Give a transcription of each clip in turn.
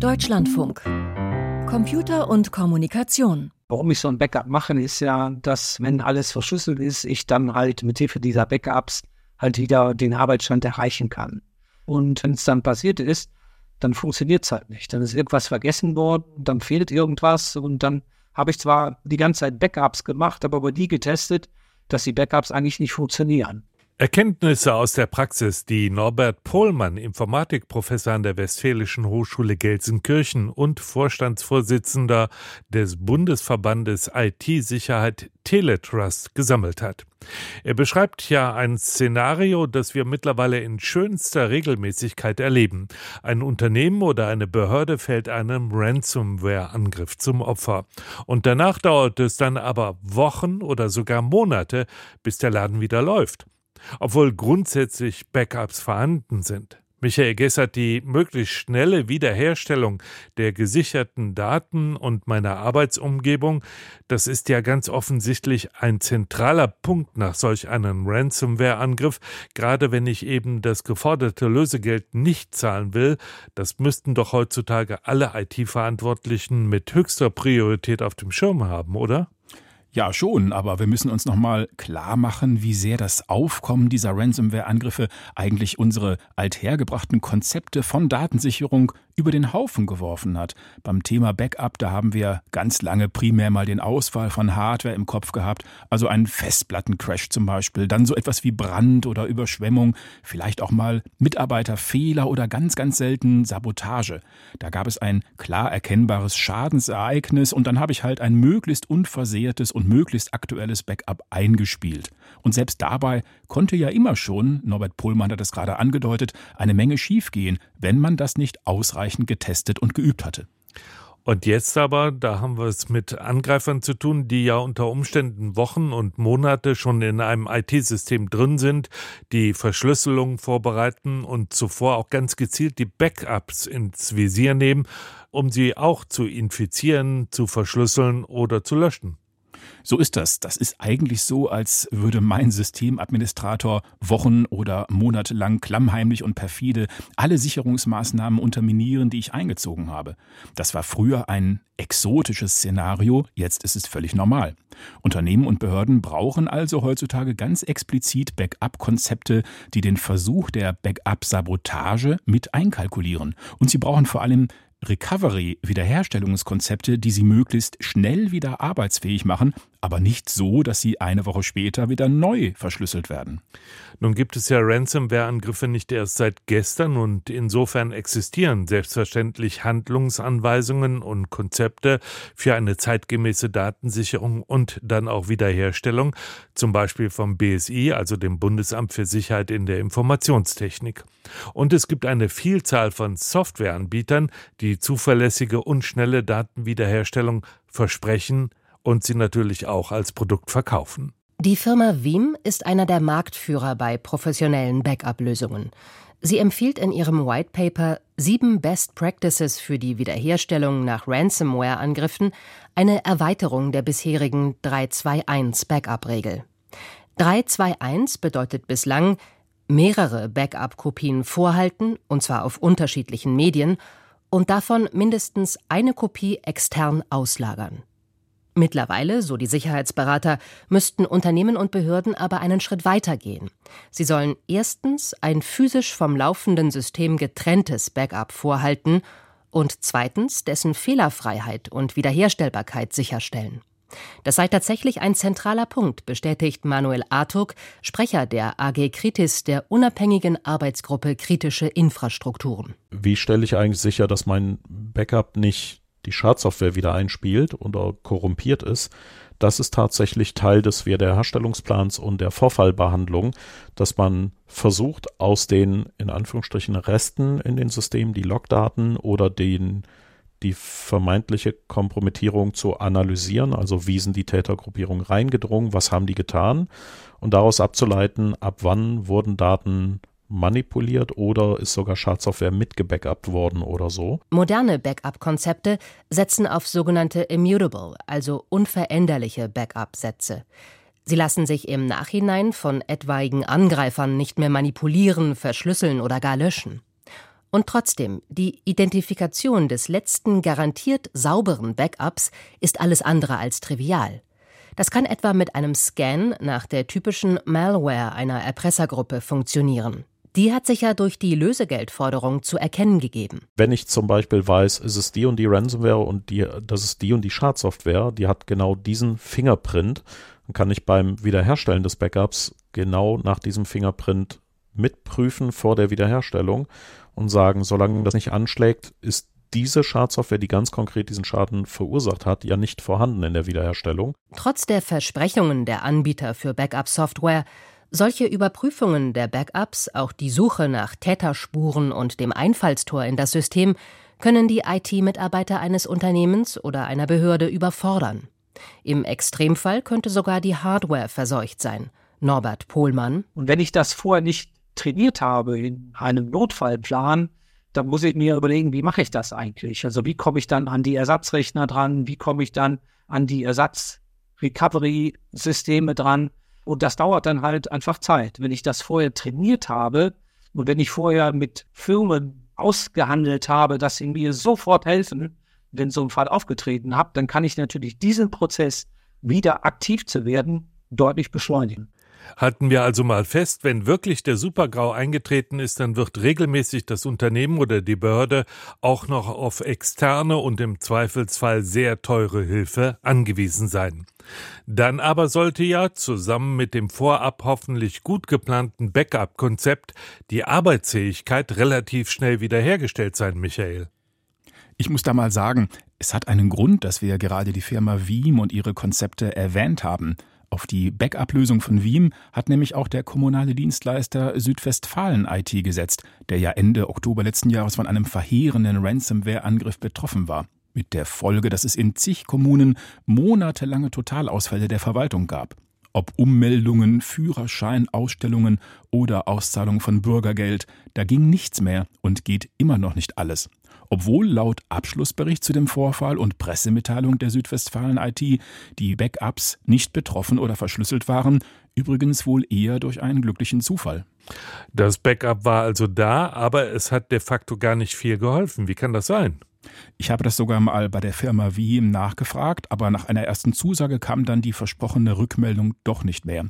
Deutschlandfunk. Computer und Kommunikation. Warum ich so ein Backup mache, ist ja, dass wenn alles verschlüsselt ist, ich dann halt mit Hilfe dieser Backups halt wieder den Arbeitsstand erreichen kann. Und wenn es dann passiert ist, dann funktioniert es halt nicht. Dann ist irgendwas vergessen worden, dann fehlt irgendwas und dann habe ich zwar die ganze Zeit Backups gemacht, aber über die getestet, dass die Backups eigentlich nicht funktionieren. Erkenntnisse aus der Praxis, die Norbert Pohlmann, Informatikprofessor an der Westfälischen Hochschule Gelsenkirchen und Vorstandsvorsitzender des Bundesverbandes IT-Sicherheit Teletrust gesammelt hat. Er beschreibt ja ein Szenario, das wir mittlerweile in schönster Regelmäßigkeit erleben. Ein Unternehmen oder eine Behörde fällt einem Ransomware-Angriff zum Opfer. Und danach dauert es dann aber Wochen oder sogar Monate, bis der Laden wieder läuft obwohl grundsätzlich Backups vorhanden sind. Michael Gessert, die möglichst schnelle Wiederherstellung der gesicherten Daten und meiner Arbeitsumgebung, das ist ja ganz offensichtlich ein zentraler Punkt nach solch einem Ransomware-Angriff, gerade wenn ich eben das geforderte Lösegeld nicht zahlen will. Das müssten doch heutzutage alle IT-Verantwortlichen mit höchster Priorität auf dem Schirm haben, oder? Ja, schon, aber wir müssen uns nochmal klar machen, wie sehr das Aufkommen dieser Ransomware-Angriffe eigentlich unsere althergebrachten Konzepte von Datensicherung über den Haufen geworfen hat. Beim Thema Backup, da haben wir ganz lange primär mal den Ausfall von Hardware im Kopf gehabt, also einen Festplattencrash zum Beispiel, dann so etwas wie Brand oder Überschwemmung, vielleicht auch mal Mitarbeiterfehler oder ganz, ganz selten Sabotage. Da gab es ein klar erkennbares Schadensereignis und dann habe ich halt ein möglichst unversehrtes und möglichst aktuelles Backup eingespielt. Und selbst dabei konnte ja immer schon, Norbert Pohlmann hat es gerade angedeutet, eine Menge schiefgehen, wenn man das nicht ausreichend getestet und geübt hatte. Und jetzt aber, da haben wir es mit Angreifern zu tun, die ja unter Umständen Wochen und Monate schon in einem IT-System drin sind, die Verschlüsselung vorbereiten und zuvor auch ganz gezielt die Backups ins Visier nehmen, um sie auch zu infizieren, zu verschlüsseln oder zu löschen. So ist das. Das ist eigentlich so, als würde mein Systemadministrator Wochen oder Monate lang klammheimlich und perfide alle Sicherungsmaßnahmen unterminieren, die ich eingezogen habe. Das war früher ein exotisches Szenario, jetzt ist es völlig normal. Unternehmen und Behörden brauchen also heutzutage ganz explizit Backup-Konzepte, die den Versuch der Backup-Sabotage mit einkalkulieren. Und sie brauchen vor allem Recovery-Wiederherstellungskonzepte, die sie möglichst schnell wieder arbeitsfähig machen, aber nicht so, dass sie eine Woche später wieder neu verschlüsselt werden. Nun gibt es ja Ransomware-Angriffe nicht erst seit gestern und insofern existieren selbstverständlich Handlungsanweisungen und Konzepte für eine zeitgemäße Datensicherung und dann auch Wiederherstellung, zum Beispiel vom BSI, also dem Bundesamt für Sicherheit in der Informationstechnik. Und es gibt eine Vielzahl von Softwareanbietern, die zuverlässige und schnelle Datenwiederherstellung versprechen und sie natürlich auch als Produkt verkaufen. Die Firma Veeam ist einer der Marktführer bei professionellen Backup-Lösungen. Sie empfiehlt in ihrem White Paper sieben Best Practices für die Wiederherstellung nach Ransomware-Angriffen eine Erweiterung der bisherigen 321 Backup-Regel. 321 bedeutet bislang mehrere Backup-Kopien vorhalten, und zwar auf unterschiedlichen Medien, und davon mindestens eine Kopie extern auslagern. Mittlerweile, so die Sicherheitsberater, müssten Unternehmen und Behörden aber einen Schritt weiter gehen. Sie sollen erstens ein physisch vom laufenden System getrenntes Backup vorhalten und zweitens dessen Fehlerfreiheit und Wiederherstellbarkeit sicherstellen. Das sei tatsächlich ein zentraler Punkt, bestätigt Manuel Artuk, Sprecher der AG Kritis, der unabhängigen Arbeitsgruppe Kritische Infrastrukturen. Wie stelle ich eigentlich sicher, dass mein Backup nicht die Schadsoftware wieder einspielt oder korrumpiert ist, das ist tatsächlich Teil des Wiederherstellungsplans und der Vorfallbehandlung, dass man versucht, aus den in Anführungsstrichen Resten in den Systemen, die Logdaten oder den die vermeintliche Kompromittierung zu analysieren, also wie sind die Tätergruppierungen reingedrungen, was haben die getan? Und daraus abzuleiten, ab wann wurden Daten manipuliert oder ist sogar Schadsoftware mitgebackupt worden oder so. Moderne Backup-Konzepte setzen auf sogenannte immutable, also unveränderliche Backup-Sätze. Sie lassen sich im Nachhinein von etwaigen Angreifern nicht mehr manipulieren, verschlüsseln oder gar löschen. Und trotzdem, die Identifikation des letzten garantiert sauberen Backups ist alles andere als trivial. Das kann etwa mit einem Scan nach der typischen Malware einer Erpressergruppe funktionieren. Die hat sich ja durch die Lösegeldforderung zu erkennen gegeben. Wenn ich zum Beispiel weiß, ist es die und die Ransomware und die, das ist die und die Schadsoftware, die hat genau diesen Fingerprint, dann kann ich beim Wiederherstellen des Backups genau nach diesem Fingerprint mitprüfen vor der Wiederherstellung und sagen, solange das nicht anschlägt, ist diese Schadsoftware, die ganz konkret diesen Schaden verursacht hat, ja nicht vorhanden in der Wiederherstellung. Trotz der Versprechungen der Anbieter für Backup-Software solche Überprüfungen der Backups, auch die Suche nach Täterspuren und dem Einfallstor in das System, können die IT-Mitarbeiter eines Unternehmens oder einer Behörde überfordern. Im Extremfall könnte sogar die Hardware verseucht sein. Norbert Pohlmann. Und wenn ich das vorher nicht trainiert habe in einem Notfallplan, dann muss ich mir überlegen, wie mache ich das eigentlich? Also wie komme ich dann an die Ersatzrechner dran? Wie komme ich dann an die Ersatz-Recovery-Systeme dran? Und das dauert dann halt einfach Zeit. Wenn ich das vorher trainiert habe und wenn ich vorher mit Firmen ausgehandelt habe, dass sie mir sofort helfen, wenn so ein Fall aufgetreten hat, dann kann ich natürlich diesen Prozess wieder aktiv zu werden deutlich beschleunigen. Halten wir also mal fest, wenn wirklich der Supergrau eingetreten ist, dann wird regelmäßig das Unternehmen oder die Behörde auch noch auf externe und im Zweifelsfall sehr teure Hilfe angewiesen sein. Dann aber sollte ja zusammen mit dem vorab hoffentlich gut geplanten Backup-Konzept die Arbeitsfähigkeit relativ schnell wiederhergestellt sein, Michael. Ich muss da mal sagen, es hat einen Grund, dass wir gerade die Firma Veeam und ihre Konzepte erwähnt haben. Auf die Backup-Lösung von Veeam hat nämlich auch der kommunale Dienstleister Südwestfalen IT gesetzt, der ja Ende Oktober letzten Jahres von einem verheerenden Ransomware-Angriff betroffen war. Mit der Folge, dass es in zig Kommunen monatelange Totalausfälle der Verwaltung gab. Ob Ummeldungen, Führerschein, Ausstellungen oder Auszahlung von Bürgergeld, da ging nichts mehr und geht immer noch nicht alles obwohl laut Abschlussbericht zu dem Vorfall und Pressemitteilung der Südwestfalen IT die Backups nicht betroffen oder verschlüsselt waren, übrigens wohl eher durch einen glücklichen Zufall. Das Backup war also da, aber es hat de facto gar nicht viel geholfen. Wie kann das sein? Ich habe das sogar mal bei der Firma Wiem nachgefragt, aber nach einer ersten Zusage kam dann die versprochene Rückmeldung doch nicht mehr.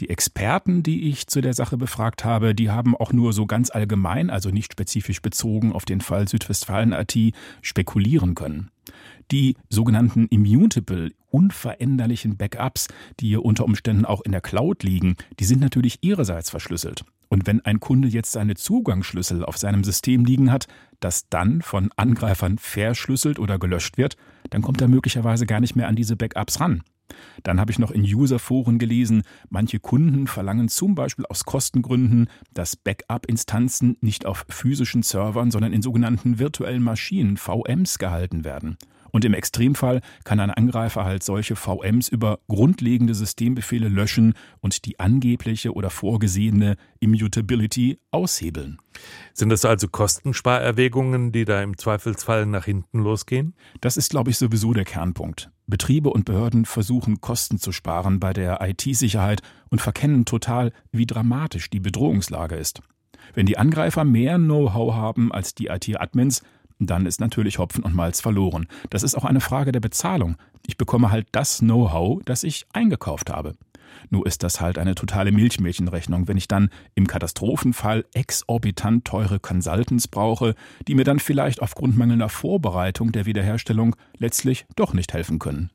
Die Experten, die ich zu der Sache befragt habe, die haben auch nur so ganz allgemein, also nicht spezifisch bezogen auf den Fall Südwestfalen IT, spekulieren können. Die sogenannten immutable, unveränderlichen Backups, die unter Umständen auch in der Cloud liegen, die sind natürlich ihrerseits verschlüsselt. Und wenn ein Kunde jetzt seine Zugangsschlüssel auf seinem System liegen hat, das dann von Angreifern verschlüsselt oder gelöscht wird, dann kommt er möglicherweise gar nicht mehr an diese Backups ran. Dann habe ich noch in Userforen gelesen, manche Kunden verlangen zum Beispiel aus Kostengründen, dass Backup-Instanzen nicht auf physischen Servern, sondern in sogenannten virtuellen Maschinen, VMs, gehalten werden. Und im Extremfall kann ein Angreifer halt solche VMs über grundlegende Systembefehle löschen und die angebliche oder vorgesehene Immutability aushebeln. Sind das also Kostensparerwägungen, die da im Zweifelsfall nach hinten losgehen? Das ist, glaube ich, sowieso der Kernpunkt. Betriebe und Behörden versuchen Kosten zu sparen bei der IT-Sicherheit und verkennen total, wie dramatisch die Bedrohungslage ist. Wenn die Angreifer mehr Know-how haben als die IT-Admins, dann ist natürlich Hopfen und Malz verloren. Das ist auch eine Frage der Bezahlung. Ich bekomme halt das Know-how, das ich eingekauft habe. Nur ist das halt eine totale Milchmädchenrechnung, wenn ich dann im Katastrophenfall exorbitant teure Consultants brauche, die mir dann vielleicht aufgrund mangelnder Vorbereitung der Wiederherstellung letztlich doch nicht helfen können.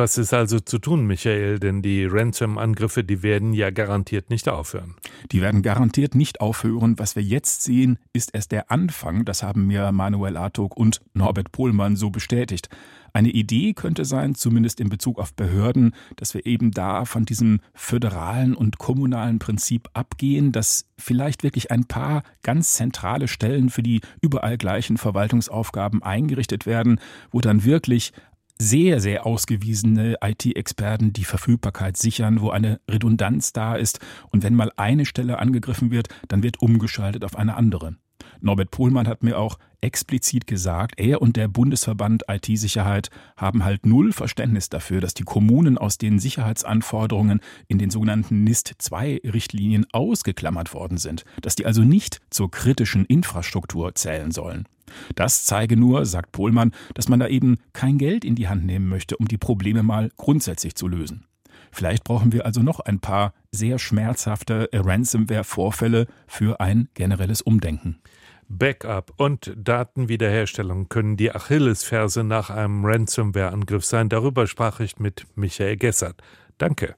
Was ist also zu tun, Michael? Denn die Ransom-Angriffe, die werden ja garantiert nicht aufhören. Die werden garantiert nicht aufhören. Was wir jetzt sehen, ist erst der Anfang. Das haben mir Manuel Artog und Norbert Pohlmann so bestätigt. Eine Idee könnte sein, zumindest in Bezug auf Behörden, dass wir eben da von diesem föderalen und kommunalen Prinzip abgehen, dass vielleicht wirklich ein paar ganz zentrale Stellen für die überall gleichen Verwaltungsaufgaben eingerichtet werden, wo dann wirklich sehr, sehr ausgewiesene IT-Experten die Verfügbarkeit sichern, wo eine Redundanz da ist und wenn mal eine Stelle angegriffen wird, dann wird umgeschaltet auf eine andere. Norbert Pohlmann hat mir auch explizit gesagt, er und der Bundesverband IT-Sicherheit haben halt null Verständnis dafür, dass die Kommunen aus den Sicherheitsanforderungen in den sogenannten NIST-2-Richtlinien ausgeklammert worden sind, dass die also nicht zur kritischen Infrastruktur zählen sollen. Das zeige nur, sagt Pohlmann, dass man da eben kein Geld in die Hand nehmen möchte, um die Probleme mal grundsätzlich zu lösen. Vielleicht brauchen wir also noch ein paar sehr schmerzhafte Ransomware-Vorfälle für ein generelles Umdenken. Backup und Datenwiederherstellung können die Achillesferse nach einem Ransomware-Angriff sein. Darüber sprach ich mit Michael Gessert. Danke.